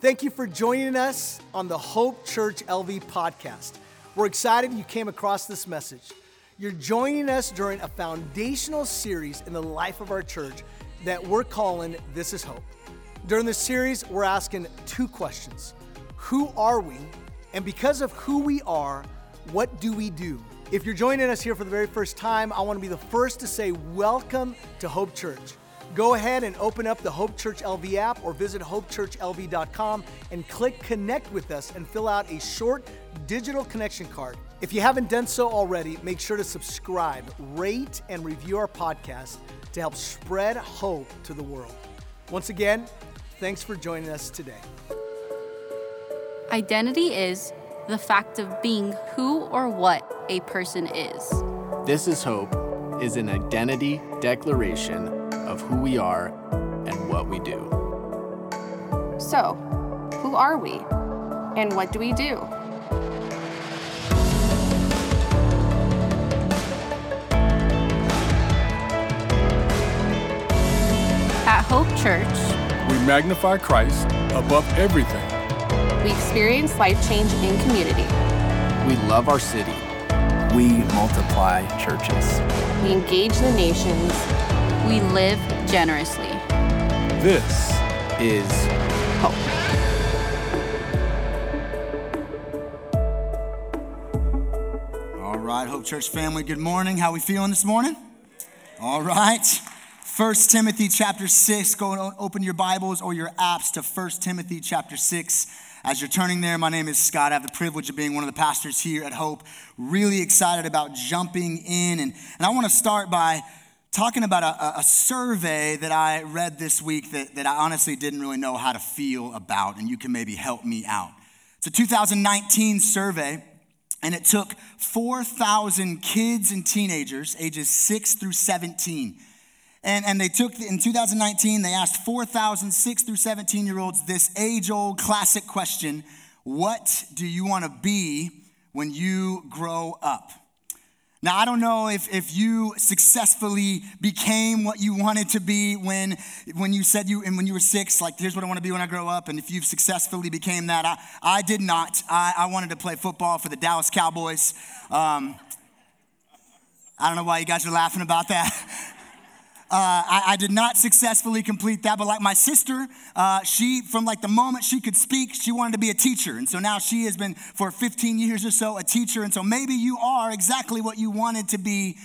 Thank you for joining us on the Hope Church LV podcast. We're excited you came across this message. You're joining us during a foundational series in the life of our church that we're calling This is Hope. During this series, we're asking two questions Who are we? And because of who we are, what do we do? If you're joining us here for the very first time, I want to be the first to say welcome to Hope Church. Go ahead and open up the Hope Church LV app or visit hopechurchlv.com and click connect with us and fill out a short digital connection card. If you haven't done so already, make sure to subscribe, rate, and review our podcast to help spread hope to the world. Once again, thanks for joining us today. Identity is the fact of being who or what a person is. This is Hope is an identity declaration of who we are and what we do. So, who are we? And what do we do? At Hope Church, we magnify Christ above everything. We experience life change in community. We love our city. We multiply churches. We engage the nations we live generously. This is hope. All right, Hope Church family, good morning. How we feeling this morning? All right. 1 Timothy chapter 6. Go and open your Bibles or your apps to 1 Timothy chapter 6. As you're turning there, my name is Scott. I have the privilege of being one of the pastors here at Hope. Really excited about jumping in. And, and I want to start by talking about a, a, survey that I read this week that, that I honestly didn't really know how to feel about, and you can maybe help me out. It's a 2019 survey, and it took 4,000 kids and teenagers ages 6 through 17. And, and they took, in 2019, they asked 4,000 6 through 17 year olds this age old classic question What do you want to be when you grow up? Now, I don't know if, if you successfully became what you wanted to be when, when you said you, and when you were six, like, here's what I want to be when I grow up. And if you've successfully became that, I, I did not. I, I wanted to play football for the Dallas Cowboys. Um, I don't know why you guys are laughing about that. Uh, I, I, did not successfully complete that, but like my sister, uh, she, from like the moment she could speak, she wanted to be a teacher. And so now she has been for 15 years or so a teacher. And so maybe you are exactly what you wanted to be.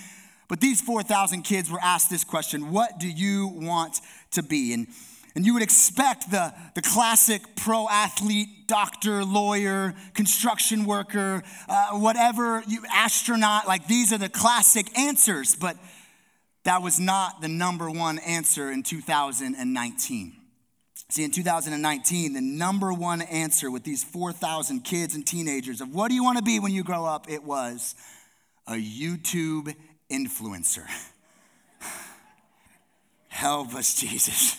But these 4,000 kids were asked this question What do you want to be? And, and you would expect the, the classic pro athlete, doctor, lawyer, construction worker, uh, whatever, you, astronaut, like these are the classic answers. But that was not the number one answer in 2019. See, in 2019, the number one answer with these 4,000 kids and teenagers of what do you want to be when you grow up? It was a YouTube influencer. Help us, Jesus.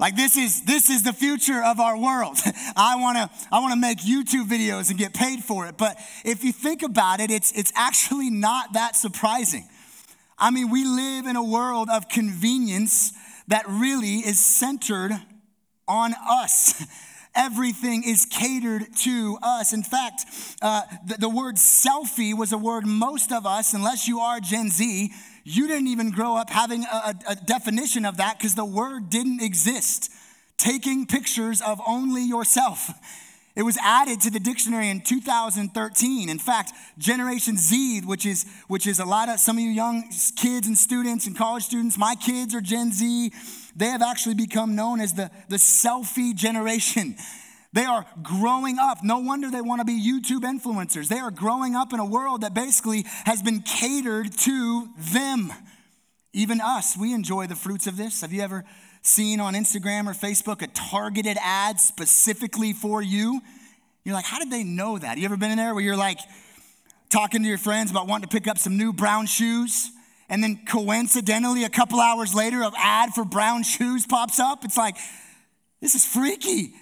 Like this is this is the future of our world. I want to I want to make YouTube videos and get paid for it. But if you think about it, it's it's actually not that surprising. I mean, we live in a world of convenience that really is centered on us. Everything is catered to us. In fact, uh, the, the word selfie was a word most of us, unless you are Gen Z, you didn't even grow up having a, a definition of that because the word didn't exist. Taking pictures of only yourself. It was added to the dictionary in 2013. In fact, Generation Z, which is, which is a lot of some of you young kids and students and college students, my kids are Gen Z, they have actually become known as the, the selfie generation. They are growing up. No wonder they want to be YouTube influencers. They are growing up in a world that basically has been catered to them. Even us, we enjoy the fruits of this. Have you ever seen on Instagram or Facebook a targeted ad specifically for you. You're like, how did they know that? You ever been in there where you're like talking to your friends about wanting to pick up some new brown shoes? And then coincidentally, a couple hours later, an ad for brown shoes pops up. It's like, this is freaky.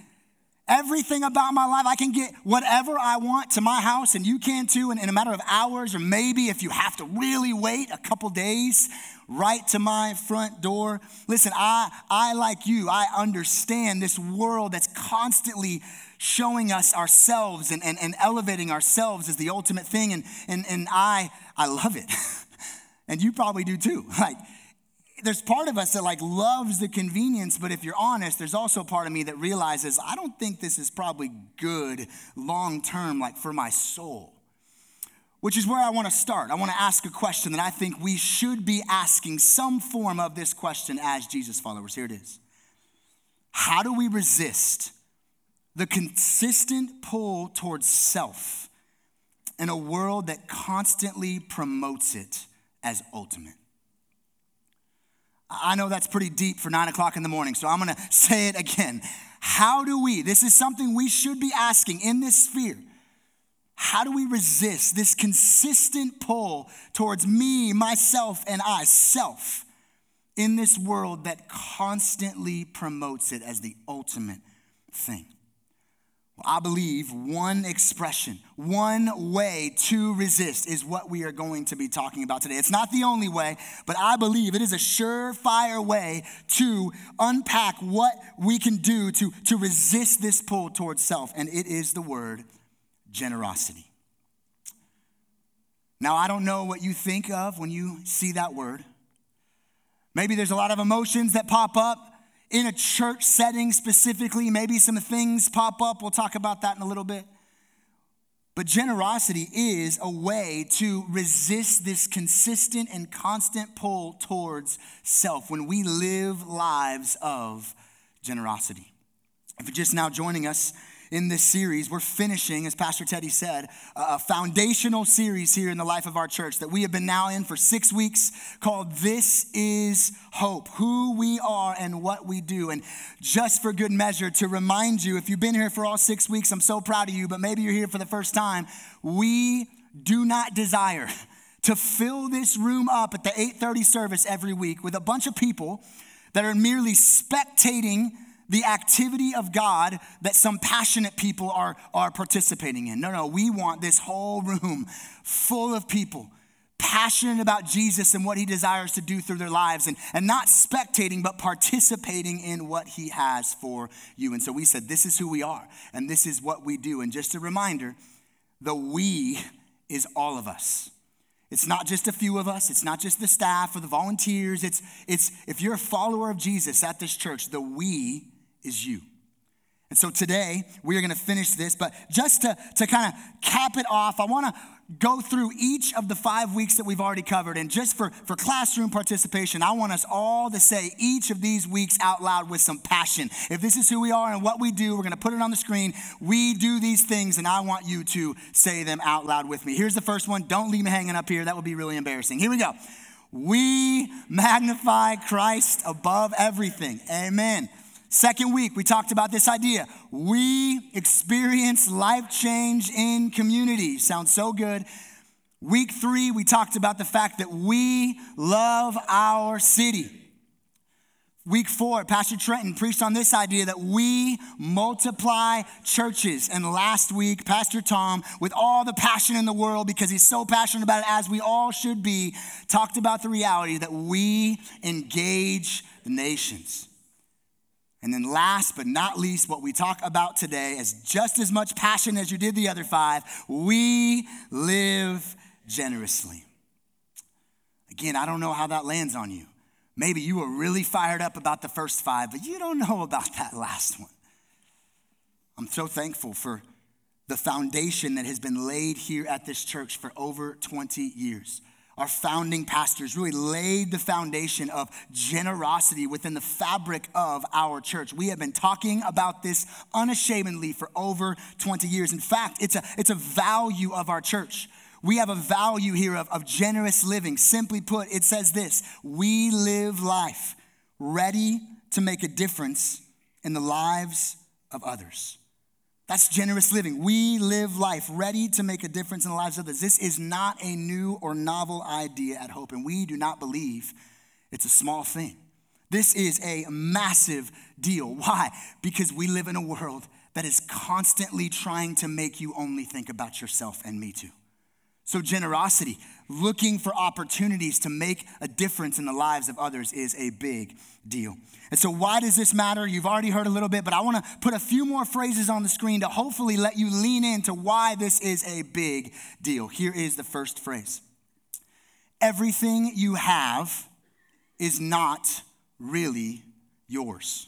Everything about my life. I can get whatever I want to my house, and you can too, in, in a matter of hours, or maybe if you have to really wait a couple days, right to my front door. Listen, I, I like you, I understand this world that's constantly showing us ourselves and, and, and elevating ourselves as the ultimate thing, and, and, and I, I love it. and you probably do too. Like, there's part of us that like loves the convenience, but if you're honest, there's also part of me that realizes I don't think this is probably good long term, like for my soul. Which is where I want to start. I want to ask a question that I think we should be asking some form of this question as Jesus followers. Here it is How do we resist the consistent pull towards self in a world that constantly promotes it as ultimate? I know that's pretty deep for nine o'clock in the morning, so I'm gonna say it again. How do we, this is something we should be asking in this sphere. How do we resist this consistent pull towards me, myself, and I, self, in this world that constantly promotes it as the ultimate thing? I believe one expression, one way to resist is what we are going to be talking about today. It's not the only way, but I believe it is a surefire way to unpack what we can do to, to resist this pull towards self, and it is the word generosity. Now, I don't know what you think of when you see that word. Maybe there's a lot of emotions that pop up in a church setting specifically. Maybe some things pop up. We'll talk about that in a little bit. But generosity is a way to resist this consistent and constant pull towards self when we live lives of generosity. If you're just now joining us, in this series. We're finishing, as Pastor Teddy said, a foundational series here in the life of our church that we have been now in for six weeks called This is Hope Who we are and what we do. And just for good measure, to remind you, if you've been here for all six weeks, I'm so proud of you, but maybe you're here for the first time. We do not desire to fill this room up at the 8:30 service every week with a bunch of people that are merely spectating the activity of God that some passionate people are, are participating in. No, no, we want this whole room full of people passionate about Jesus and what he desires to do through their lives and, and not spectating, but participating in what he has for you. And so we said, this is who we are and this is what we do. And just a reminder, the we is all of us. It's not just a few of us, it's not just the staff or the volunteers. It's, it's if you're a follower of Jesus at this church, the we is you. And so today we are going to finish this, but just to, to kind of cap it off, I want to go through each of the five weeks that we've already covered. And just for, for classroom participation, I want us all to say each of these weeks out loud with some passion. If this is who we are and what we do, we're going to put it on the screen. We do these things, and I want you to say them out loud with me. Here's the first one. Don't leave me hanging up here. That would be really embarrassing. Here we go. We magnify Christ above everything. Amen. Second week, we talked about this idea. We experience life change in community. Sounds so good. Week three, we talked about the fact that we love our city. Week four, Pastor Trenton preached on this idea that we multiply churches. And last week, Pastor Tom, with all the passion in the world, because he's so passionate about it, as we all should be, talked about the reality that we engage the nations. And then, last but not least, what we talk about today is just as much passion as you did the other five. We live generously. Again, I don't know how that lands on you. Maybe you were really fired up about the first five, but you don't know about that last one. I'm so thankful for the foundation that has been laid here at this church for over 20 years our founding pastors really laid the foundation of generosity within the fabric of our church. We have been talking about this unashamedly for over 20 years. In fact, it's a, it's a value of our church. We have a value here of, of generous living. Simply put, it says this we live life ready to make a difference in the lives of others. That's generous living. We live life ready to make a difference in the lives of others. This is not a new or novel idea at Hope, and we do not believe it's a small thing. This is a massive deal. Why? Because we live in a world that is constantly trying to make you only think about yourself and me too. So, generosity, looking for opportunities to make a difference in the lives of others, is a big deal. And so, why does this matter? You've already heard a little bit, but I want to put a few more phrases on the screen to hopefully let you lean into why this is a big deal. Here is the first phrase Everything you have is not really yours.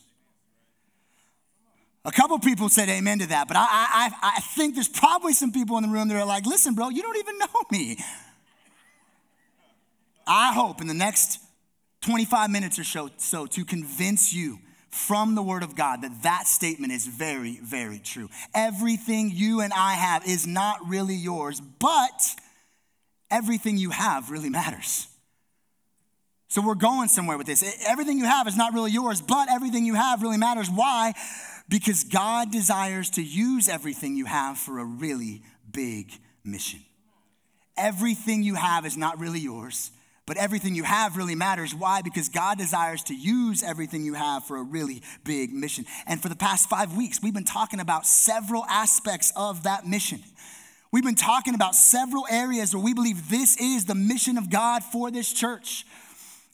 A couple people said amen to that, but I, I, I think there's probably some people in the room that are like, listen, bro, you don't even know me. I hope in the next 25 minutes or so, so to convince you from the Word of God that that statement is very, very true. Everything you and I have is not really yours, but everything you have really matters. So we're going somewhere with this. Everything you have is not really yours, but everything you have really matters. Why? Because God desires to use everything you have for a really big mission. Everything you have is not really yours, but everything you have really matters. Why? Because God desires to use everything you have for a really big mission. And for the past five weeks, we've been talking about several aspects of that mission. We've been talking about several areas where we believe this is the mission of God for this church.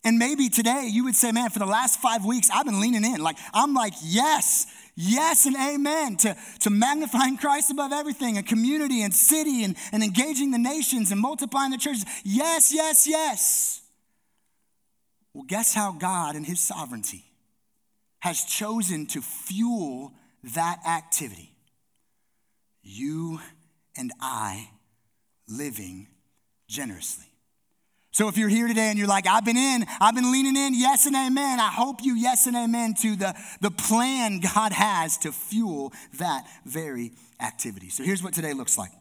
And maybe today you would say, man, for the last five weeks, I've been leaning in. Like, I'm like, yes, yes, and amen to, to magnifying Christ above everything, a community and city and, and engaging the nations and multiplying the churches. Yes, yes, yes. Well, guess how God and His sovereignty has chosen to fuel that activity? You and I living generously. So if you're here today and you're like, I've been in, I've been leaning in, yes and amen, I hope you yes and amen to the, the plan God has to fuel that very activity. So here's what today looks like.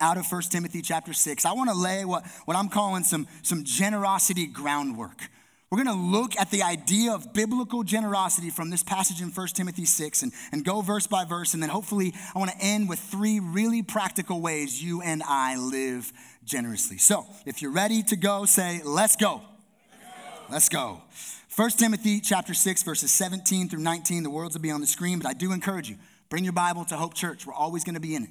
Out of 1 Timothy chapter 6, I want to lay what, what I'm calling some, some generosity groundwork. We're going to look at the idea of biblical generosity from this passage in 1 Timothy 6 and, and go verse by verse. And then hopefully, I want to end with three really practical ways you and I live generously. So, if you're ready to go, say, Let's go. Let's go. 1 Timothy chapter 6, verses 17 through 19. The words will be on the screen, but I do encourage you, bring your Bible to Hope Church. We're always going to be in it.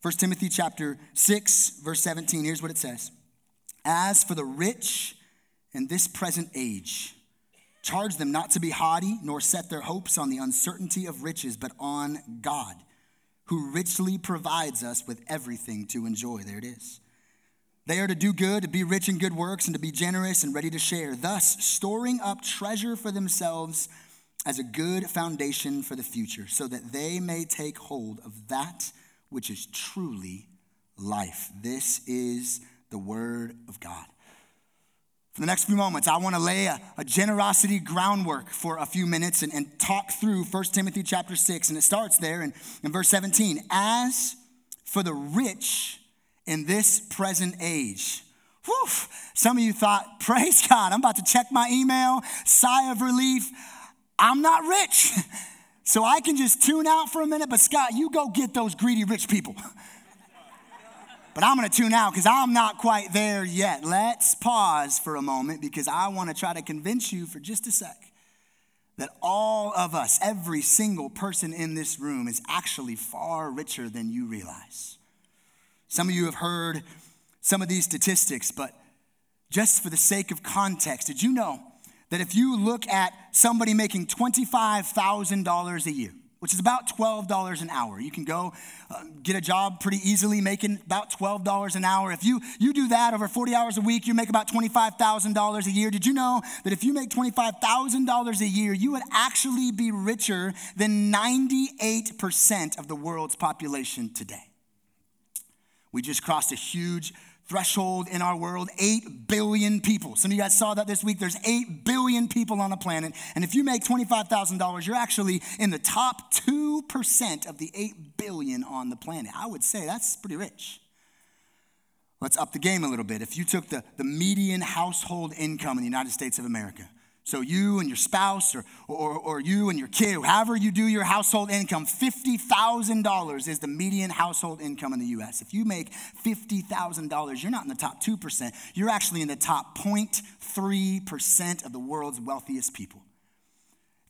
1 Timothy chapter 6, verse 17. Here's what it says. As for the rich in this present age, charge them not to be haughty, nor set their hopes on the uncertainty of riches, but on God, who richly provides us with everything to enjoy. There it is. They are to do good, to be rich in good works, and to be generous and ready to share, thus storing up treasure for themselves as a good foundation for the future, so that they may take hold of that which is truly life. This is the word of God. For the next few moments, I want to lay a, a generosity groundwork for a few minutes and, and, talk through 1 Timothy chapter 6. And it starts there in, in verse 17. As for the rich, in this present age. Whew. Some of you thought, praise God, I'm about to check my email, sigh of relief. I'm not rich. So I can just tune out for a minute, but Scott, you go get those greedy rich people. But I'm gonna tune out because I'm not quite there yet. Let's pause for a moment because I wanna try to convince you for just a sec that all of us, every single person in this room, is actually far richer than you realize. Some of you have heard some of these statistics, but just for the sake of context, did you know that if you look at somebody making $25,000 a year, which is about $12 an hour. You can go uh, get a job pretty easily making about $12 an hour. If you, you do that over 40 hours a week, you make about $25,000 a year. Did you know that if you make $25,000 a year, you would actually be richer than 98% of the world's population today? We just crossed a huge threshold in our world 8 billion people. Some of you guys saw that this week. There's 8 billion people on the planet. And if you make $25,000, you're actually in the top 2% of the 8 billion on the planet. I would say that's pretty rich. Let's up the game a little bit. If you took the, the median household income in the United States of America, so you and your spouse, or, or, or you and your kid, however you do your household income, $50,000 is the median household income in the US. If you make $50,000, you're not in the top 2%. You're actually in the top 0.3% of the world's wealthiest people.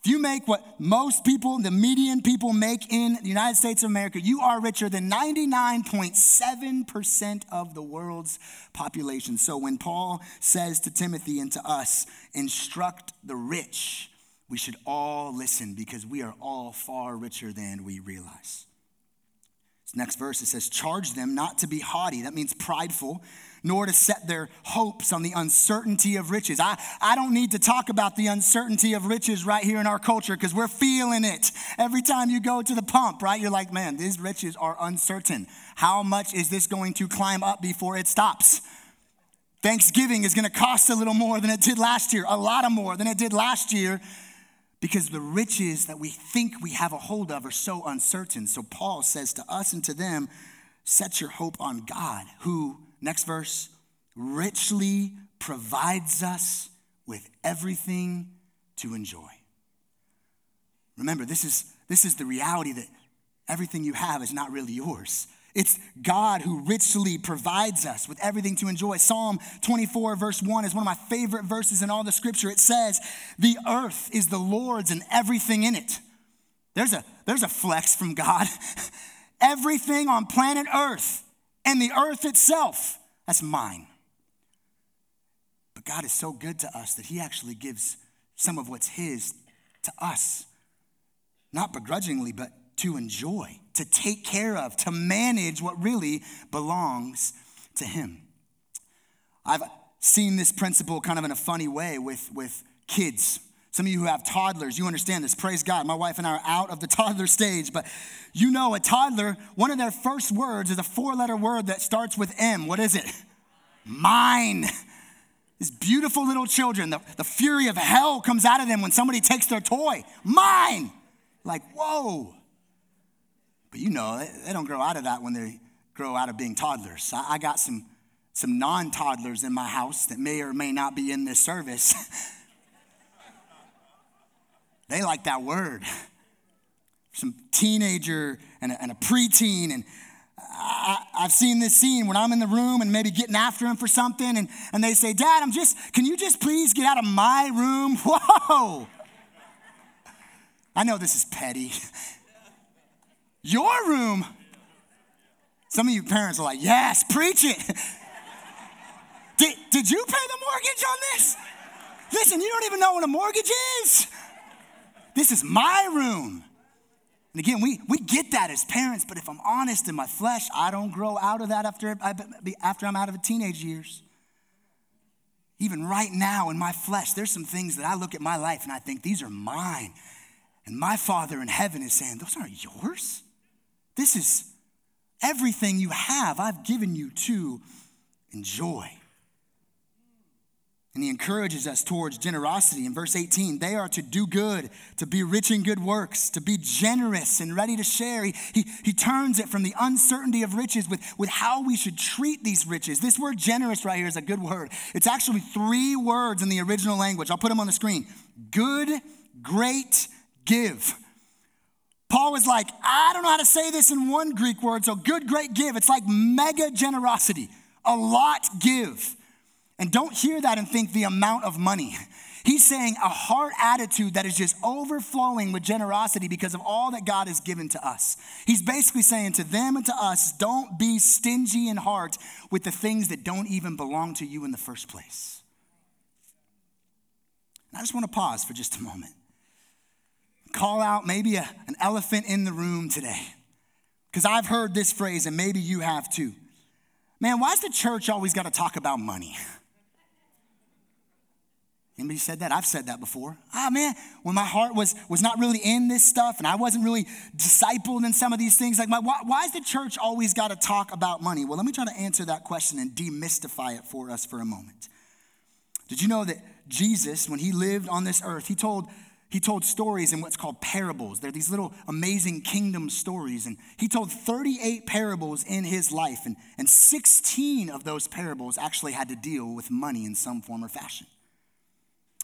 If you make what most people, the median people make in the United States of America, you are richer than 99.7% of the world's population. So when Paul says to Timothy and to us, instruct the rich, we should all listen because we are all far richer than we realize. Next verse it says, charge them not to be haughty. That means prideful nor to set their hopes on the uncertainty of riches. I, I don't need to talk about the uncertainty of riches right here in our culture because we're feeling it. Every time you go to the pump, right, you're like, man, these riches are uncertain. How much is this going to climb up before it stops? Thanksgiving is going to cost a little more than it did last year, a lot of more than it did last year because the riches that we think we have a hold of are so uncertain. So Paul says to us and to them, set your hope on God who Next verse richly provides us with everything to enjoy. Remember, this is, this is the reality that everything you have is not really yours. It's God who richly provides us with everything to enjoy. Psalm 24, verse 1 is one of my favorite verses in all the scripture. It says, The earth is the Lord's and everything in it. There's a, there's a flex from God. everything on planet earth and the earth itself. That's mine. But God is so good to us that He actually gives some of what's His to us, not begrudgingly, but to enjoy, to take care of, to manage what really belongs to Him. I've seen this principle kind of in a funny way with, with kids. Some of you who have toddlers, you understand this. Praise God. My wife and I are out of the toddler stage, but you know a toddler, one of their first words is a four letter word that starts with M. What is it? Mine. These beautiful little children, the, the fury of hell comes out of them when somebody takes their toy. Mine. Like, whoa. But you know, they, don't grow out of that when they grow out of being toddlers. I, I got some, some non toddlers in my house that may or may not be in this service. They like that word. Some teenager and a, and a preteen, and I, have seen this scene when I'm in the room and maybe getting after him for something, and, and they say, Dad, I'm just, can you just please get out of my room? Whoa! I know this is petty. Your room? Some of you parents are like, yes, preach it. did, did you pay the mortgage on this? Listen, you don't even know what a mortgage is. This is my room. And again, we, we get that as parents, but if I'm honest in my flesh, I don't grow out of that after, after I'm out of teenage years. Even right now in my flesh, there's some things that I look at my life and I think, these are mine. And my Father in heaven is saying, those aren't yours. This is everything you have, I've given you to enjoy. And he encourages us towards generosity. In verse 18, they are to do good, to be rich in good works, to be generous and ready to share. He, he, he turns it from the uncertainty of riches with, with how we should treat these riches. This word generous right here is a good word. It's actually three words in the original language. I'll put them on the screen good, great, give. Paul was like, I don't know how to say this in one Greek word, so good, great, give. It's like mega generosity, a lot give. And don't hear that and think the amount of money. He's saying a heart attitude that is just overflowing with generosity because of all that God has given to us. He's basically saying to them and to us, don't be stingy in heart with the things that don't even belong to you in the first place. And I just want to pause for just a moment. Call out maybe a, an elephant in the room today. Because I've heard this phrase, and maybe you have too. Man, why's the church always got to talk about money? Anybody said that? I've said that before. Ah, oh, man, when my heart was, was not really in this stuff and I wasn't really discipled in some of these things, like, my, why, why is the church always got to talk about money? Well, let me try to answer that question and demystify it for us for a moment. Did you know that Jesus, when he lived on this earth, he told, he told stories in what's called parables. They're these little amazing kingdom stories. And he told 38 parables in his life, and, and 16 of those parables actually had to deal with money in some form or fashion.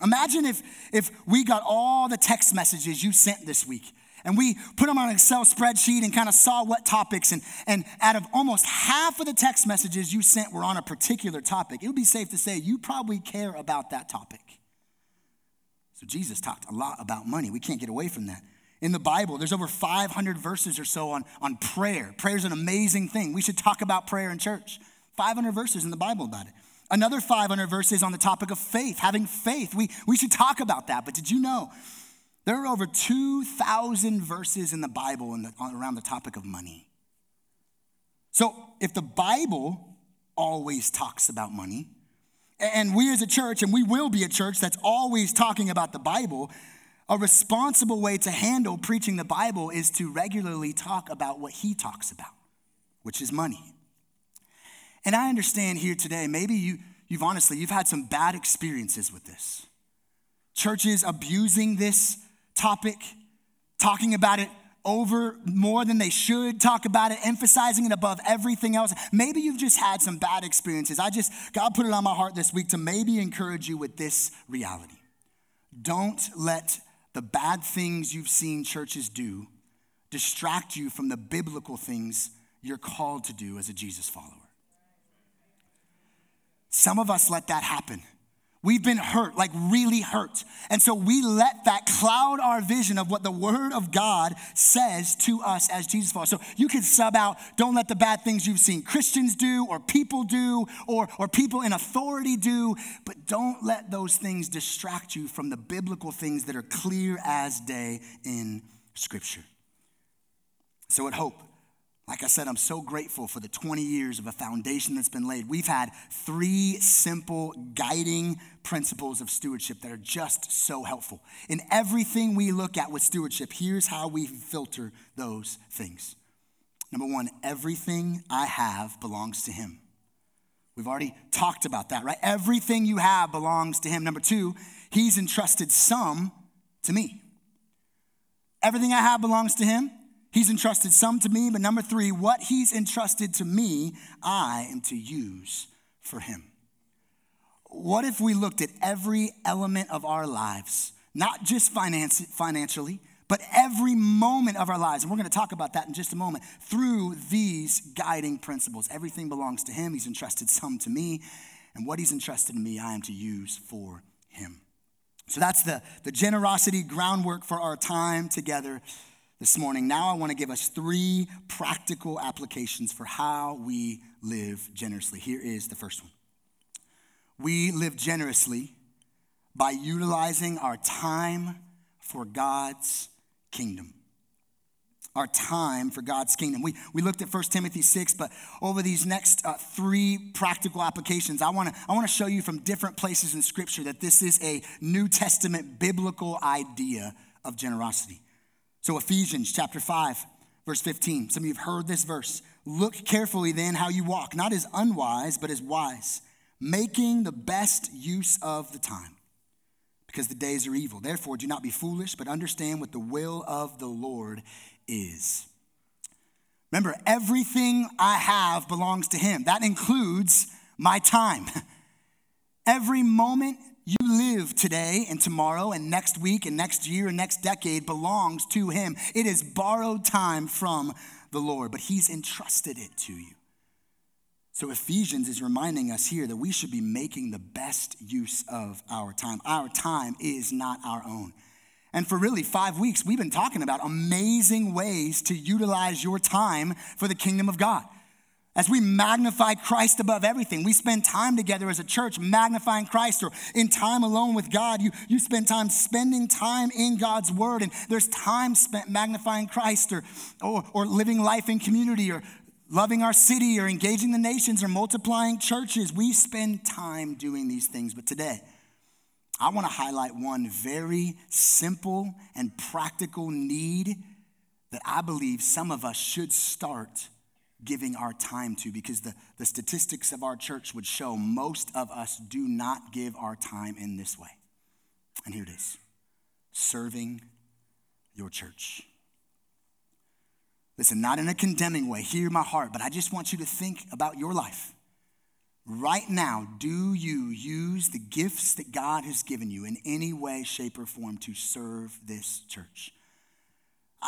Imagine if, if we got all the text messages you sent this week and we put them on an Excel spreadsheet and kind of saw what topics, and, and out of almost half of the text messages you sent were on a particular topic, it would be safe to say you probably care about that topic. So Jesus talked a lot about money. We can't get away from that. In the Bible, there's over 500 verses or so on, on prayer. Prayer is an amazing thing. We should talk about prayer in church. 500 verses in the Bible about it. Another 500 verses on the topic of faith, having faith. We, we should talk about that. But did you know there are over 2,000 verses in the Bible in the, around the topic of money? So if the Bible always talks about money, and we as a church, and we will be a church that's always talking about the Bible, a responsible way to handle preaching the Bible is to regularly talk about what he talks about, which is money. And I understand here today, maybe you, you've honestly, you've had some bad experiences with this. Churches abusing this topic, talking about it over more than they should, talk about it, emphasizing it above everything else. Maybe you've just had some bad experiences. I just, God put it on my heart this week to maybe encourage you with this reality. Don't let the bad things you've seen churches do distract you from the biblical things you're called to do as a Jesus follower. Some of us let that happen. We've been hurt, like really hurt. And so we let that cloud our vision of what the Word of God says to us as Jesus followers. So you can sub out, don't let the bad things you've seen Christians do, or people do, or, or people in authority do, but don't let those things distract you from the biblical things that are clear as day in Scripture. So at Hope, like I said, I'm so grateful for the 20 years of a foundation that's been laid. We've had three simple guiding principles of stewardship that are just so helpful. In everything we look at with stewardship, here's how we filter those things. Number one, everything I have belongs to Him. We've already talked about that, right? Everything you have belongs to Him. Number two, He's entrusted some to me. Everything I have belongs to Him. He's entrusted some to me, but number three, what he's entrusted to me, I am to use for him. What if we looked at every element of our lives, not just finance, financially, but every moment of our lives, and we're going to talk about that in just a moment, through these guiding principles. Everything belongs to him. He's entrusted some to me, and what he's entrusted to me, I am to use for him. So that's the, the generosity groundwork for our time together this morning. Now, I want to give us three practical applications for how we live generously. Here is the first one we live generously by utilizing our time for God's kingdom. Our time for God's kingdom. We, we looked at 1 Timothy 6, but over these next uh, three practical applications, I wanna, I wanna show you from different places in Scripture that this is a New Testament biblical idea of generosity. So, Ephesians chapter 5, verse 15. Some of you have heard this verse. Look carefully then how you walk, not as unwise, but as wise, making the best use of the time, because the days are evil. Therefore, do not be foolish, but understand what the will of the Lord is. Remember, everything I have belongs to Him. That includes my time. Every moment you live today and tomorrow and next week and next year and next decade belongs to Him. It is borrowed time from the Lord, but He's entrusted it to you. So Ephesians is reminding us here that we should be making the best use of our time. Our time is not our own. And for really five weeks, we've been talking about amazing ways to utilize your time for the kingdom of God. As we magnify Christ above everything, we spend time together as a church magnifying Christ or in time alone with God. You, you spend time spending time in God's word, and there's time spent magnifying Christ or, or, or living life in community or loving our city or engaging the nations or multiplying churches. We spend time doing these things. But today, I want to highlight one very simple and practical need that I believe some of us should start giving our time to because the, the statistics of our church would show most of us do not give our time in this way. And here it is serving your church. Listen, not in a condemning way, hear my heart, but I just want you to think about your life. Right now, do you use the gifts that God has given you in any way, shape, or form to serve this church?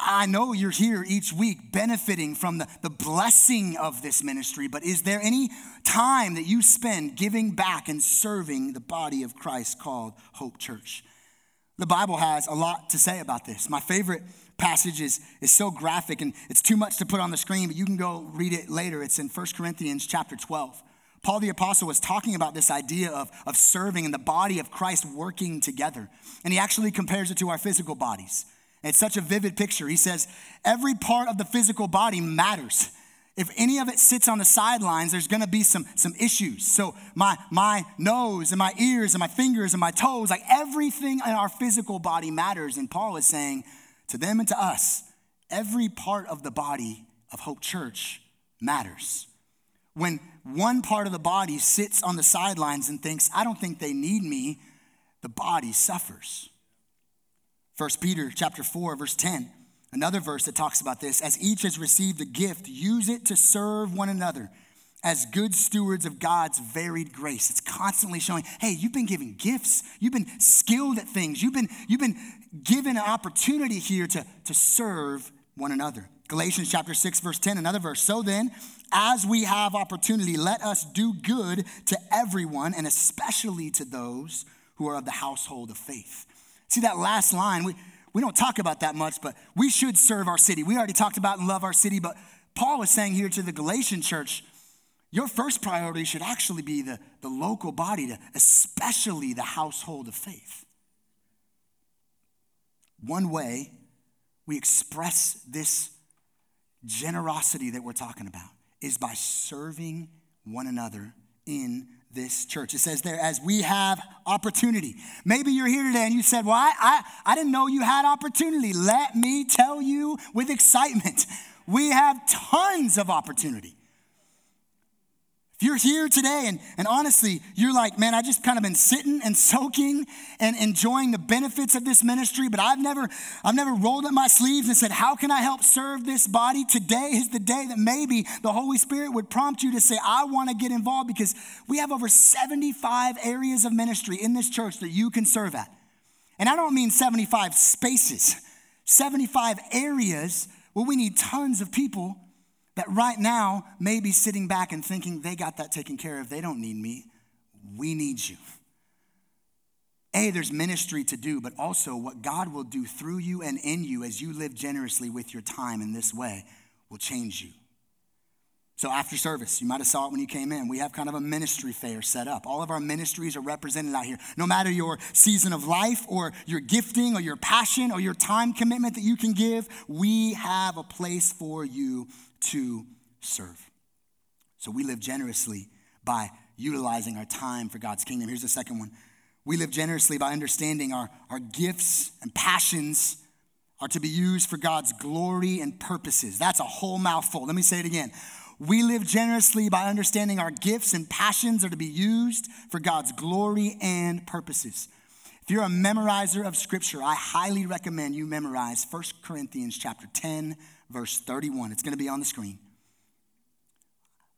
I know you're here each week benefiting from the, the blessing of this ministry, but is there any time that you spend giving back and serving the body of Christ called Hope Church? The Bible has a lot to say about this. My favorite passage is, is so graphic and it's too much to put on the screen, but you can go read it later. It's in 1 Corinthians chapter 12. Paul the Apostle was talking about this idea of, of serving and the body of Christ working together. And he actually compares it to our physical bodies. It's such a vivid picture. He says, every part of the physical body matters. If any of it sits on the sidelines, there's gonna be some, some issues. So, my, my nose and my ears and my fingers and my toes, like everything in our physical body matters. And Paul is saying to them and to us, every part of the body of Hope Church matters when one part of the body sits on the sidelines and thinks, I don't think they need me, the body suffers. 1 Peter chapter 4, verse 10, another verse that talks about this. As each has received a gift, use it to serve one another as good stewards of God's varied grace. It's constantly showing, hey, you've been given gifts, you've been skilled at things, you've been, you've been given an opportunity here to, to serve one another. Galatians chapter 6, verse 10, another verse. So then, as we have opportunity, let us do good to everyone and especially to those who are of the household of faith. See that last line, we, we don't talk about that much, but we should serve our city. We already talked about and love our city, but Paul is saying here to the Galatian church, your first priority should actually be the, the local body, to, especially the household of faith. One way we express this generosity that we're talking about is by serving one another in this church. It says there, as we have opportunity. Maybe you're here today and you said, Well, I, I, I didn't know you had opportunity. Let me tell you with excitement, we have tons of opportunity. If you're here today and, and honestly, you're like, man, I just kind of been sitting and soaking and enjoying the benefits of this ministry, but I've never, I've never rolled up my sleeves and said, how can I help serve this body? Today is the day that maybe the Holy Spirit would prompt you to say, I want to get involved because we have over 75 areas of ministry in this church that you can serve at. And I don't mean 75 spaces, 75 areas where we need tons of people that right now may be sitting back and thinking they got that taken care of. They don't need me. We need you. A, there's ministry to do, but also what God will do through you and in you as you live generously with your time in this way will change you. So after service, you might have saw it when you came in. We have kind of a ministry fair set up. All of our ministries are represented out here. No matter your season of life or your gifting or your passion or your time commitment that you can give, we have a place for you to serve. So we live generously by utilizing our time for God's kingdom. Here's the second one. We live generously by understanding our, our gifts and passions are to be used for God's glory and purposes. That's a whole mouthful. Let me say it again. We live generously by understanding our gifts and passions are to be used for God's glory and purposes. If you're a memorizer of scripture, I highly recommend you memorize 1 Corinthians chapter 10 verse 31. It's going to be on the screen.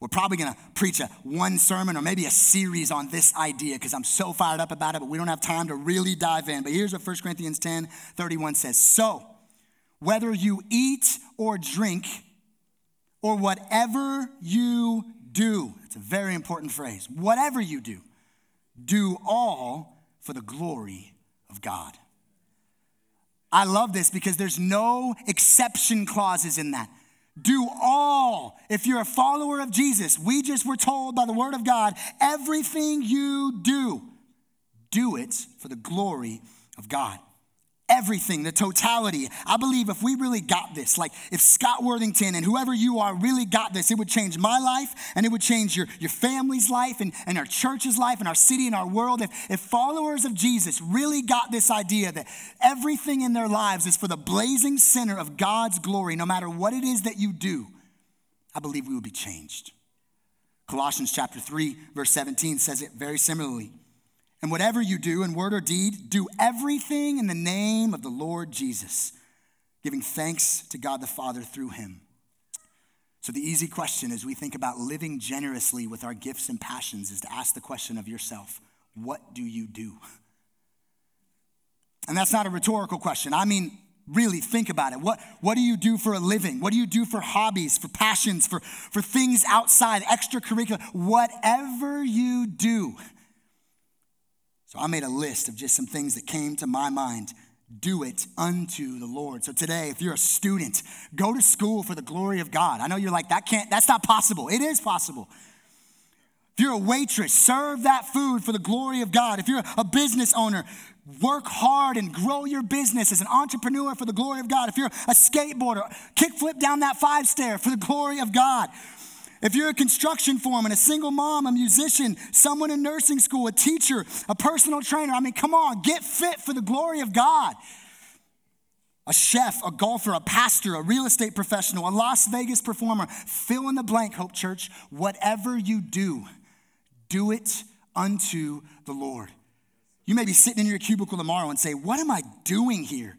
We're probably going to preach a one sermon or maybe a series on this idea because I'm so fired up about it, but we don't have time to really dive in. But here's what 1 Corinthians 10 31 says So, whether you eat or drink, or whatever you do, it's a very important phrase. Whatever you do, do all for the glory of God. I love this because there's no exception clauses in that. Do all. If you're a follower of Jesus, we just were told by the word of God everything you do, do it for the glory of God everything, the totality. I believe if we really got this, like if Scott Worthington and whoever you are really got this, it would change my life and it would change your, your family's life and, and our church's life and our city and our world. If, if followers of Jesus really got this idea that everything in their lives is for the blazing center of God's glory, no matter what it is that you do, I believe we would be changed. Colossians chapter 3, verse 17 says it very similarly. And whatever you do in word or deed, do everything in the name of the Lord Jesus, giving thanks to God the Father through him. So, the easy question as we think about living generously with our gifts and passions is to ask the question of yourself what do you do? And that's not a rhetorical question. I mean, really think about it. What, what do you do for a living? What do you do for hobbies, for passions, for, for things outside, extracurricular? Whatever you do, So I made a list of just some things that came to my mind. Do it unto the Lord. So today, if you're a student, go to school for the glory of God. I know you're like, that can't, that's not possible. It is possible. If you're a waitress, serve that food for the glory of God. If you're a business owner, work hard and grow your business as an entrepreneur for the glory of God. If you're a skateboarder, kickflip down that five stair for the glory of God. If you're a construction foreman, a single mom, a musician, someone in nursing school, a teacher, a personal trainer, I mean, come on, get fit for the glory of God. A chef, a golfer, a pastor, a real estate professional, a Las Vegas performer, fill in the blank, Hope Church. Whatever you do, do it unto the Lord. You may be sitting in your cubicle tomorrow and say, What am I doing here?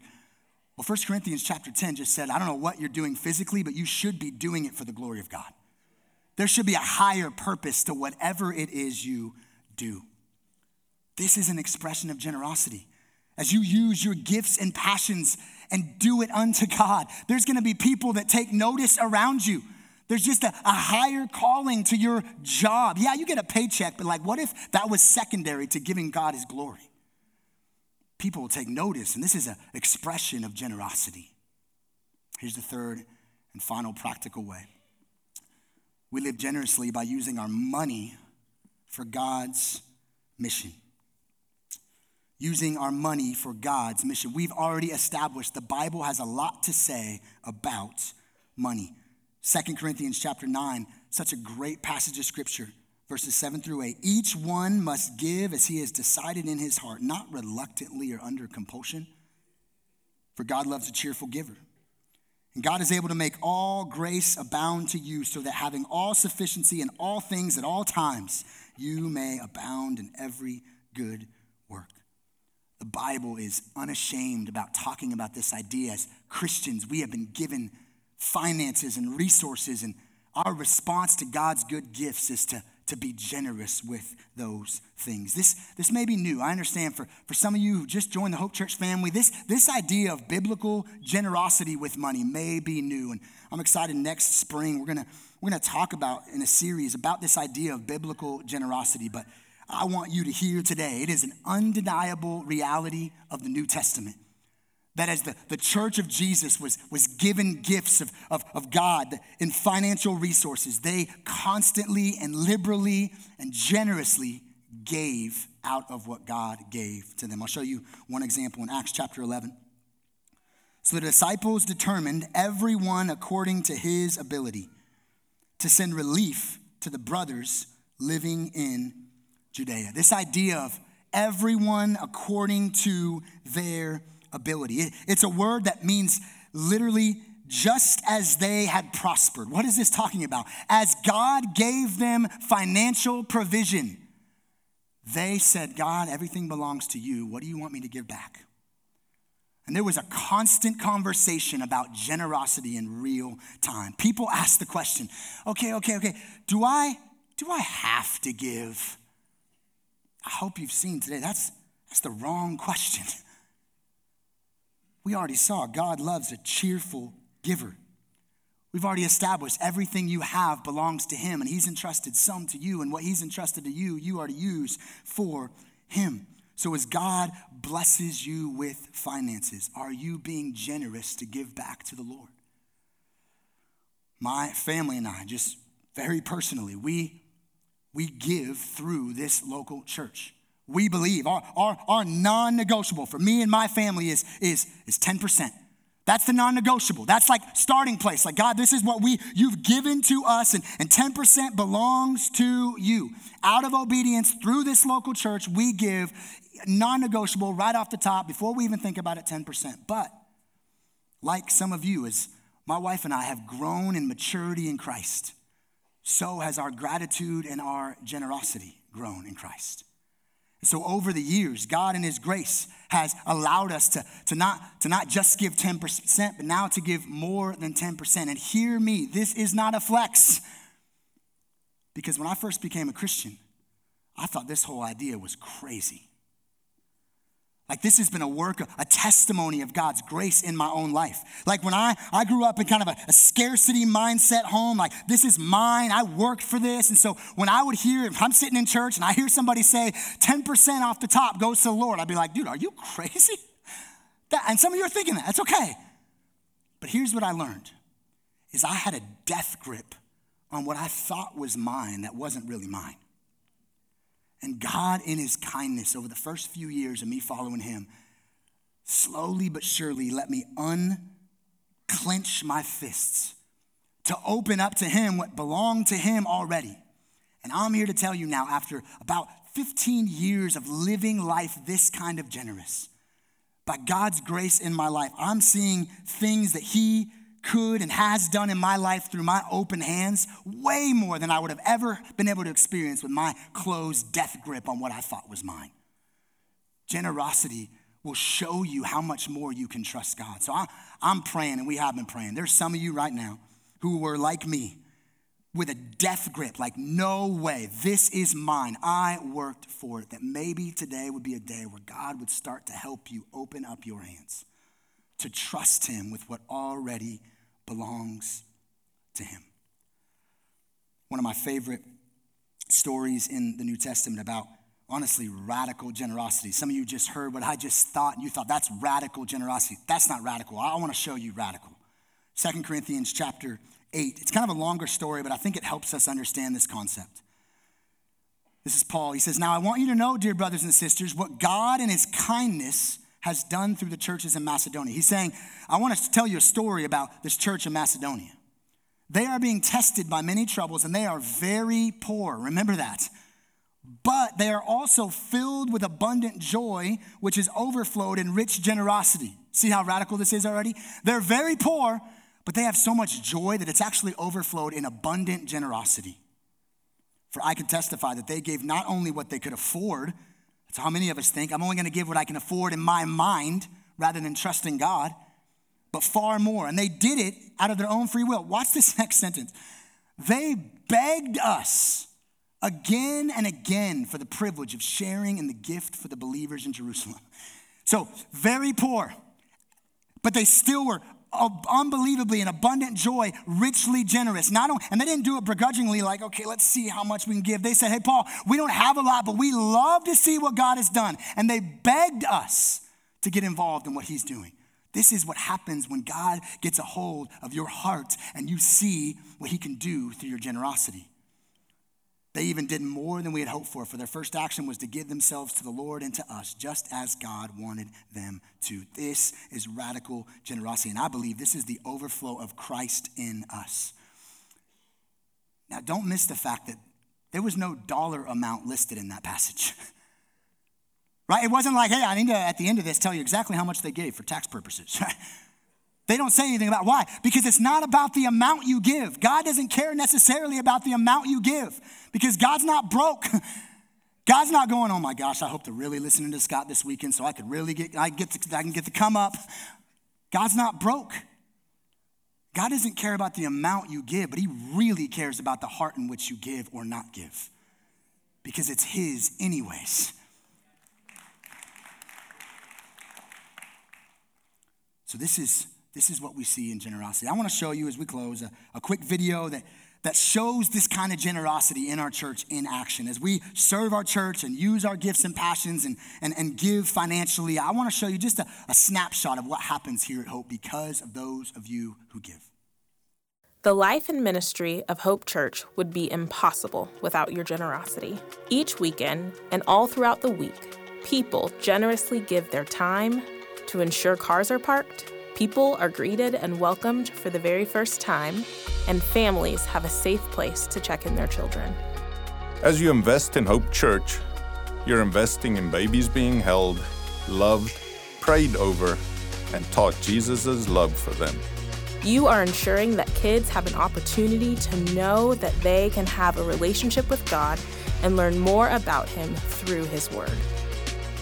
Well, 1 Corinthians chapter 10 just said, I don't know what you're doing physically, but you should be doing it for the glory of God. There should be a higher purpose to whatever it is you do. This is an expression of generosity. As you use your gifts and passions and do it unto God, there's gonna be people that take notice around you. There's just a, a, higher calling to your job. Yeah, you get a paycheck, but like, what if that was secondary to giving God his glory? People will take notice, and this is an expression of generosity. Here's the third and final practical way we live generously by using our money for God's mission. Using our money for God's mission. We've already established the Bible has a lot to say about money. Second Corinthians chapter 9, such a great passage of scripture, verses 7 through 8. Each one must give as he has decided in his heart, not reluctantly or under compulsion, for God loves a cheerful giver. And God is able to make all grace abound to you, so that having all sufficiency in all things at all times, you may abound in every good work. The Bible is unashamed about talking about this idea. As Christians, we have been given finances and resources, and our response to God's good gifts is to to be generous with those things. This, this may be new. I understand for, for some of you who just joined the Hope Church family, this, this idea of biblical generosity with money may be new. And I'm excited next spring, we're gonna, we're gonna talk about in a series about this idea of biblical generosity. But I want you to hear today, it is an undeniable reality of the New Testament that as the, the church of Jesus was, was given gifts of, of, of God in financial resources, they constantly and liberally and generously gave out of what God gave to them. I'll show you one example in Acts chapter 11. So the disciples determined, everyone according to his ability, to send relief to the brothers living in Judea. This idea of everyone according to their ability. It's a word that means literally just as they had prospered. What is this talking about? As God gave them financial provision, they said, God, everything belongs to you. What do you want me to give back? And there was a constant conversation about generosity in real time. People ask the question, okay, okay, okay, do I do I have to give? I hope you've seen today. That's that's the wrong question. We already saw God loves a cheerful giver. We've already established everything you have belongs to Him, and He's entrusted some to you, and what He's entrusted to you, you are to use for Him. So, as God blesses you with finances, are you being generous to give back to the Lord? My family and I, just very personally, we, we give through this local church we believe, our, our, our non negotiable for me and my family is, is, is 10%. That's the non negotiable. That's like starting place. Like, God, this is what we, you've given to us, and, and 10% belongs to you. Out of obedience through this local church, we give non negotiable right off the top before we even think about it 10%. But, like some of you, as my wife and I have grown in maturity in Christ, so has our gratitude and our generosity grown in Christ. So over the years, God in His grace has allowed us to, to, not, to not just give 10%, but now to give more than 10%. And hear me, this is not a flex. Because when I first became a Christian, I thought this whole idea was crazy. Like this has been a work, a testimony of God's grace in my own life. Like when I, I grew up in kind of a, a, scarcity mindset home, like this is mine, I worked for this. And so when I would hear, if I'm sitting in church and I hear somebody say 10% off the top goes to the Lord, I'd be like, dude, are you crazy? That, and some of you are thinking that, that's okay. But here's what I learned is I had a death grip on what I thought was mine that wasn't really mine. And God, in his kindness over the first few years of me following him, slowly but surely let me unclench my fists to open up to him what belonged to him already. And I'm here to tell you now, after about 15 years of living life this kind of generous, by God's grace in my life, I'm seeing things that he could and has done in my life through my open hands way more than I would have ever been able to experience with my closed death grip on what I thought was mine. Generosity will show you how much more you can trust God. So I, am praying, and we have been praying. There's some of you right now who were like me with a death grip, like, no way, this is mine. I worked for it. That maybe today would be a day where God would start to help you open up your hands to trust Him with what already belongs to him. One of my favorite stories in the New Testament about honestly radical generosity. Some of you just heard what I just thought, and you thought that's radical generosity. That's not radical. I want to show you radical. Second Corinthians chapter 8. It's kind of a longer story, but I think it helps us understand this concept. This is Paul. He says, Now I want you to know, dear brothers and sisters, what God in his kindness has done through the churches in Macedonia. He's saying, I want to tell you a story about this church in Macedonia. They are being tested by many troubles and they are very poor. Remember that. But they are also filled with abundant joy, which is overflowed in rich generosity. See how radical this is already? They're very poor, but they have so much joy that it's actually overflowed in abundant generosity. For I can testify that they gave not only what they could afford, that's how many of us think. I'm only going to give what I can afford in my mind rather than trusting God, but far more. And they did it out of their own free will. Watch this next sentence. They begged us again and again for the privilege of sharing in the gift for the believers in Jerusalem. So, very poor, but they still were unbelievably and abundant joy, richly generous. Not only, and they didn't do it begrudgingly, like, okay, let's see how much we can give. They said, hey, Paul, we don't have a lot, but we love to see what God has done. And they begged us to get involved in what he's doing. This is what happens when God gets a hold of your heart and you see what he can do through your generosity. They even did more than we had hoped for, for their first action was to give themselves to the Lord and to us, just as God wanted them to. This is radical generosity, and I believe this is the overflow of Christ in us. Now, don't miss the fact that there was no dollar amount listed in that passage. right? It wasn't like, hey, I need to, at the end of this, tell you exactly how much they gave for tax purposes. They don't say anything about why. Because it's not about the amount you give. God doesn't care necessarily about the amount you give because God's not broke. God's not going, oh my gosh, I hope to really listen to Scott this weekend so I could really get, I, get to, I can get to come up. God's not broke. God doesn't care about the amount you give, but He really cares about the heart in which you give or not give because it's His, anyways. So, this is this is what we see in generosity. I want to show you as we close a, a quick video that, that shows this kind of generosity in our church in action. As we serve our church and use our gifts and passions and, and, and give financially, I want to show you just a, a snapshot of what happens here at Hope because of those of you who give. The life and ministry of Hope Church would be impossible without your generosity. Each weekend and all throughout the week, people generously give their time to ensure cars are parked People are greeted and welcomed for the very first time, and families have a safe place to check in their children. As you invest in Hope Church, you're investing in babies being held, loved, prayed over, and taught Jesus' love for them. You are ensuring that kids have an opportunity to know that they can have a relationship with God and learn more about Him through His Word.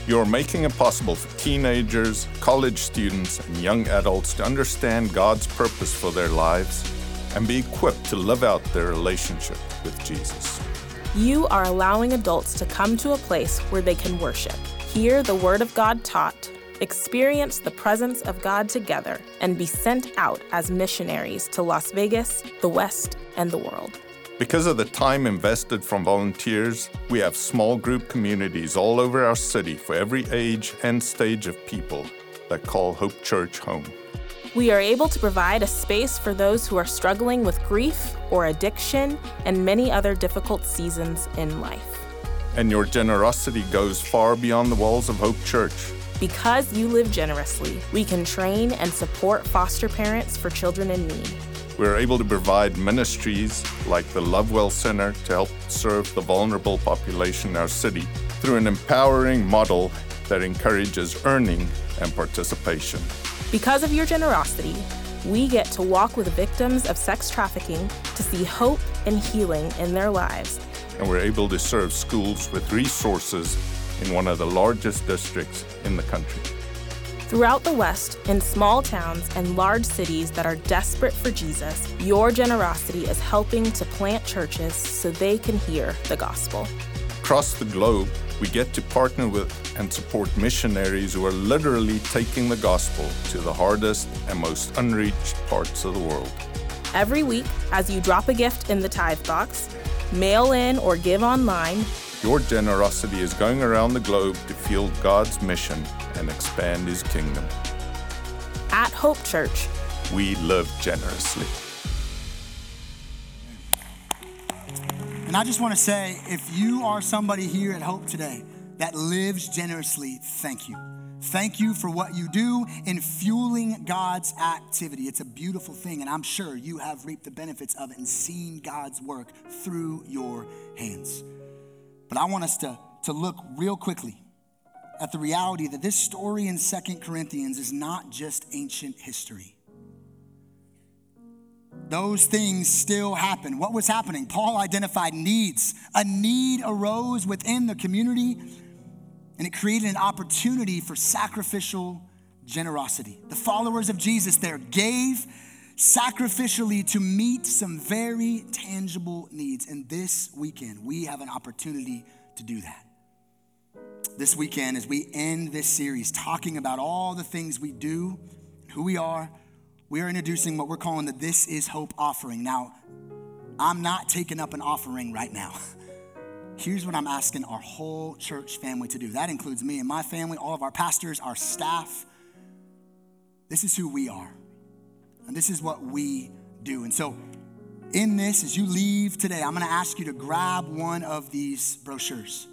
You're making it possible for teenagers, college students, and young adults to understand God's purpose for their lives and be equipped to live out their relationship with Jesus. You are allowing adults to come to a place where they can worship, hear the Word of God taught, experience the presence of God together, and be sent out as missionaries to Las Vegas, the West, and the world. Because of the time invested from volunteers, we have small group communities all over our city for every age and stage of people that call Hope Church home. We are able to provide a space for those who are struggling with grief or addiction and many other difficult seasons in life. And your generosity goes far beyond the walls of Hope Church. Because you live generously, we can train and support foster parents for children in need. We're able to provide ministries like the Lovewell Center to help serve the vulnerable population in our city through an empowering model that encourages earning and participation. Because of your generosity, we get to walk with victims of sex trafficking to see hope and healing in their lives. And we're able to serve schools with resources in one of the largest districts in the country. Throughout the West, in small towns and large cities that are desperate for Jesus, your generosity is helping to plant churches so they can hear the gospel. Across the globe, we get to partner with and support missionaries who are literally taking the gospel to the hardest and most unreached parts of the world. Every week, as you drop a gift in the tithe box, mail in or give online, your generosity is going around the globe to fuel God's mission and expand His kingdom. At Hope Church, we live generously. And I just want to say if you are somebody here at Hope today that lives generously, thank you. Thank you for what you do in fueling God's activity. It's a beautiful thing, and I'm sure you have reaped the benefits of it and seen God's work through your hands. But I want us to, to look real quickly at the reality that this story in Second Corinthians is not just ancient history. Those things still happen. What was happening? Paul identified needs. A need arose within the community, and it created an opportunity for sacrificial generosity. The followers of Jesus there gave sacrificially to meet some very tangible needs. And this weekend, we have an opportunity to do that this weekend as we end this series talking about all the things we do, who we are. We are introducing what we're calling the This Is Hope offering. Now, I'm not taking up an offering right now. Here's what I'm asking our whole church family to do. That includes me and my family, all of our pastors, our staff. This is who we are. And this is what we do. And so, in this, as you leave today, I'm going to ask you to grab one of these brochures.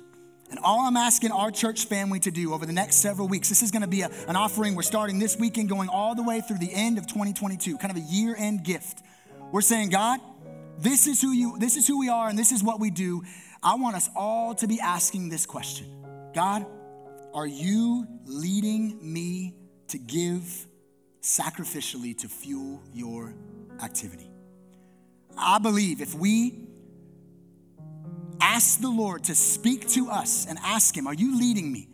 And all I'm asking our church family to do over the next several weeks, this is going to be a, an offering we're starting this weekend, going all the way through the end of 2022, kind of a year end gift. We're saying, God, this is who you, this is who we are, and this is what we do. I want us all to be asking this question God, are you leading me to give sacrificially to fuel your activity? I believe if we ask the Lord to speak to us and ask Him, Are you leading me?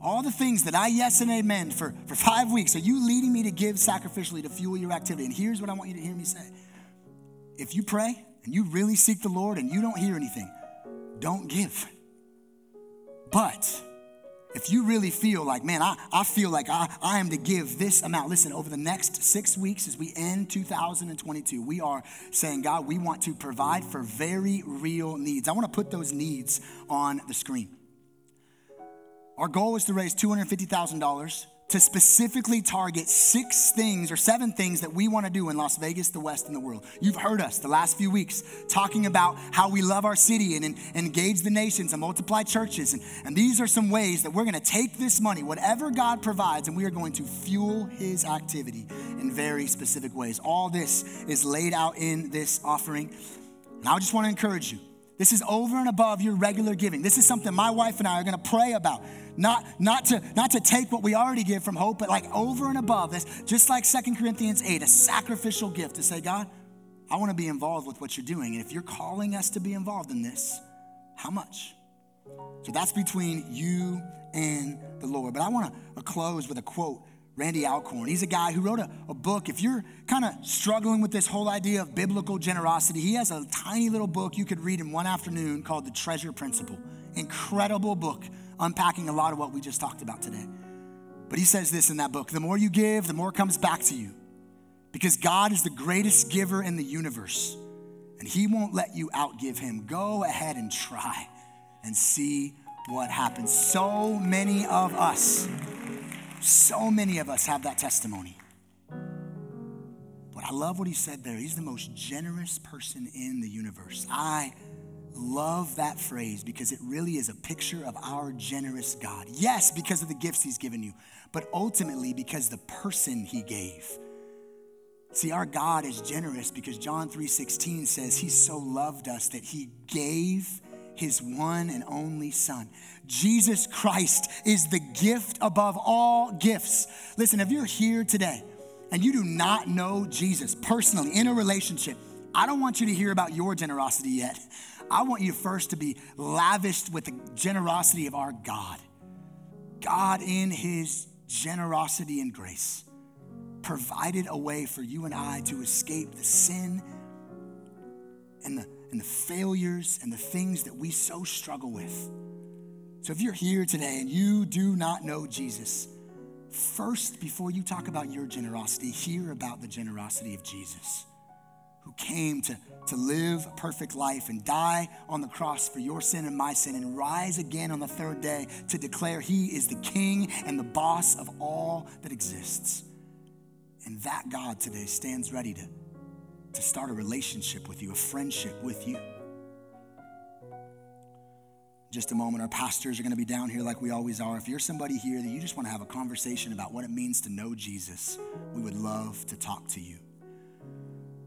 All the things that I yes and amen for, for five weeks, are you leading me to give sacrificially to fuel your activity? And here's what I want you to hear me say. If you pray and you really seek the Lord and you don't hear anything, don't give. But if you really feel like, man, I, I feel like I, I am to give this amount, listen, over the next six weeks as we end 2022, we are saying, God, we want to provide for very real needs. I want to put those needs on the screen. Our goal is to raise $250,000 to specifically target six things or seven things that we want to do in Las Vegas, the West, and the world. You've heard us the last few weeks talking about how we love our city and, and engage the nations and multiply churches. And, and these are some ways that we're going to take this money, whatever God provides, and we are going to fuel his activity in very specific ways. All this is laid out in this offering. And I just want to encourage you. This is over and above your regular giving. This is something my wife and I are going to pray about not, not, to, not to take what we already give from hope, but like over and above this, just like Second Corinthians 8, a sacrificial gift to say, God, I want to be involved with what you're doing. And if you're calling us to be involved in this, how much? So that's between you and the Lord. But I want to uh, close with a quote. Randy Alcorn. He's a guy who wrote a, a book. If you're kind of struggling with this whole idea of biblical generosity, he has a tiny little book you could read in one afternoon called The Treasure Principle. Incredible book unpacking a lot of what we just talked about today. But he says this in that book the more you give, the more comes back to you. Because God is the greatest giver in the universe, and he won't let you outgive him. Go ahead and try and see what happens. So many of us, so many of us have that testimony. But I love what he said there. He's the most generous person in the universe. I love that phrase because it really is a picture of our generous God. Yes, because of the gifts he's given you, but ultimately because the person he gave. See, our God is generous because John 3:16 says he so loved us that he gave his one and only son. Jesus Christ is the gift above all gifts. Listen, if you're here today and you do not know Jesus personally in a relationship, I don't want you to hear about your generosity yet. I want you first to be lavished with the generosity of our God. God, in his generosity and grace, provided a way for you and I to escape the sin and the, and the failures and the things that we so struggle with. So if you're here today and you do not know Jesus, first, before you talk about your generosity, hear about the generosity of Jesus who came to, to live a perfect life and die on the cross for your sin and my sin and rise again on the third day to declare he is the king and the boss of all that exists. And that God today stands ready to, to start a relationship with you, a friendship with you. Just a moment, our pastors are going to be down here like we always are. If you're somebody here that you just want to have a conversation about what it means to know Jesus, we would love to talk to you.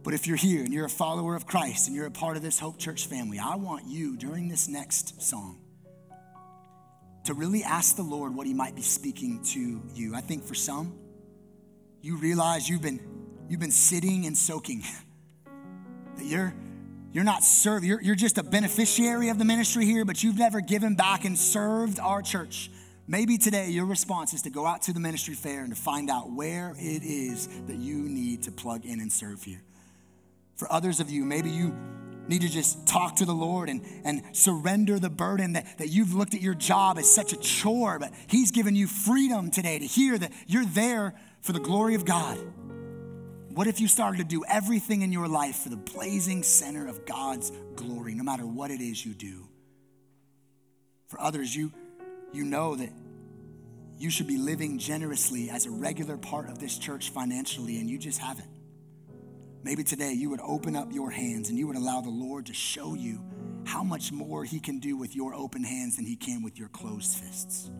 But if you're here and you're a follower of Christ and you're a part of this Hope Church family, I want you during this next song to really ask the Lord what He might be speaking to you. I think for some, you realize you've been you've been sitting and soaking. that you're you're not serving, you're, you're just a beneficiary of the ministry here, but you've never given back and served our church. Maybe today your response is to go out to the ministry fair and to find out where it is that you need to plug in and serve here. For others of you, maybe you need to just talk to the Lord and, and surrender the burden that, that you've looked at your job as such a chore, but He's given you freedom today to hear that you're there for the glory of God. What if you started to do everything in your life for the blazing center of God's glory, no matter what it is you do? For others, you, you know that you should be living generously as a regular part of this church financially, and you just haven't. Maybe today you would open up your hands and you would allow the Lord to show you how much more He can do with your open hands than He can with your closed fists.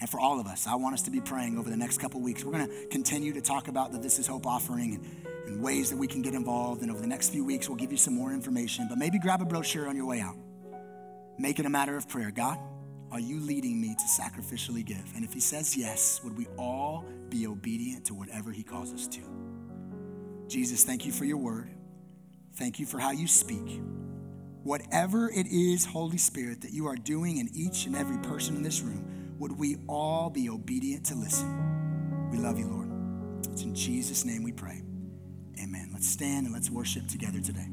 And for all of us, I want us to be praying over the next couple weeks. We're going to continue to talk about the This Is Hope offering and, and ways that we can get involved. And over the next few weeks, we'll give you some more information. But maybe grab a brochure on your way out. Make it a matter of prayer. God, are you leading me to sacrificially give? And if He says yes, would we all be obedient to whatever He calls us to? Jesus, thank you for your word. Thank you for how you speak. Whatever it is, Holy Spirit, that you are doing in each and every person in this room, would we all be obedient to listen? We love you, Lord. It's in Jesus' name we pray. Amen. Let's stand and let's worship together today.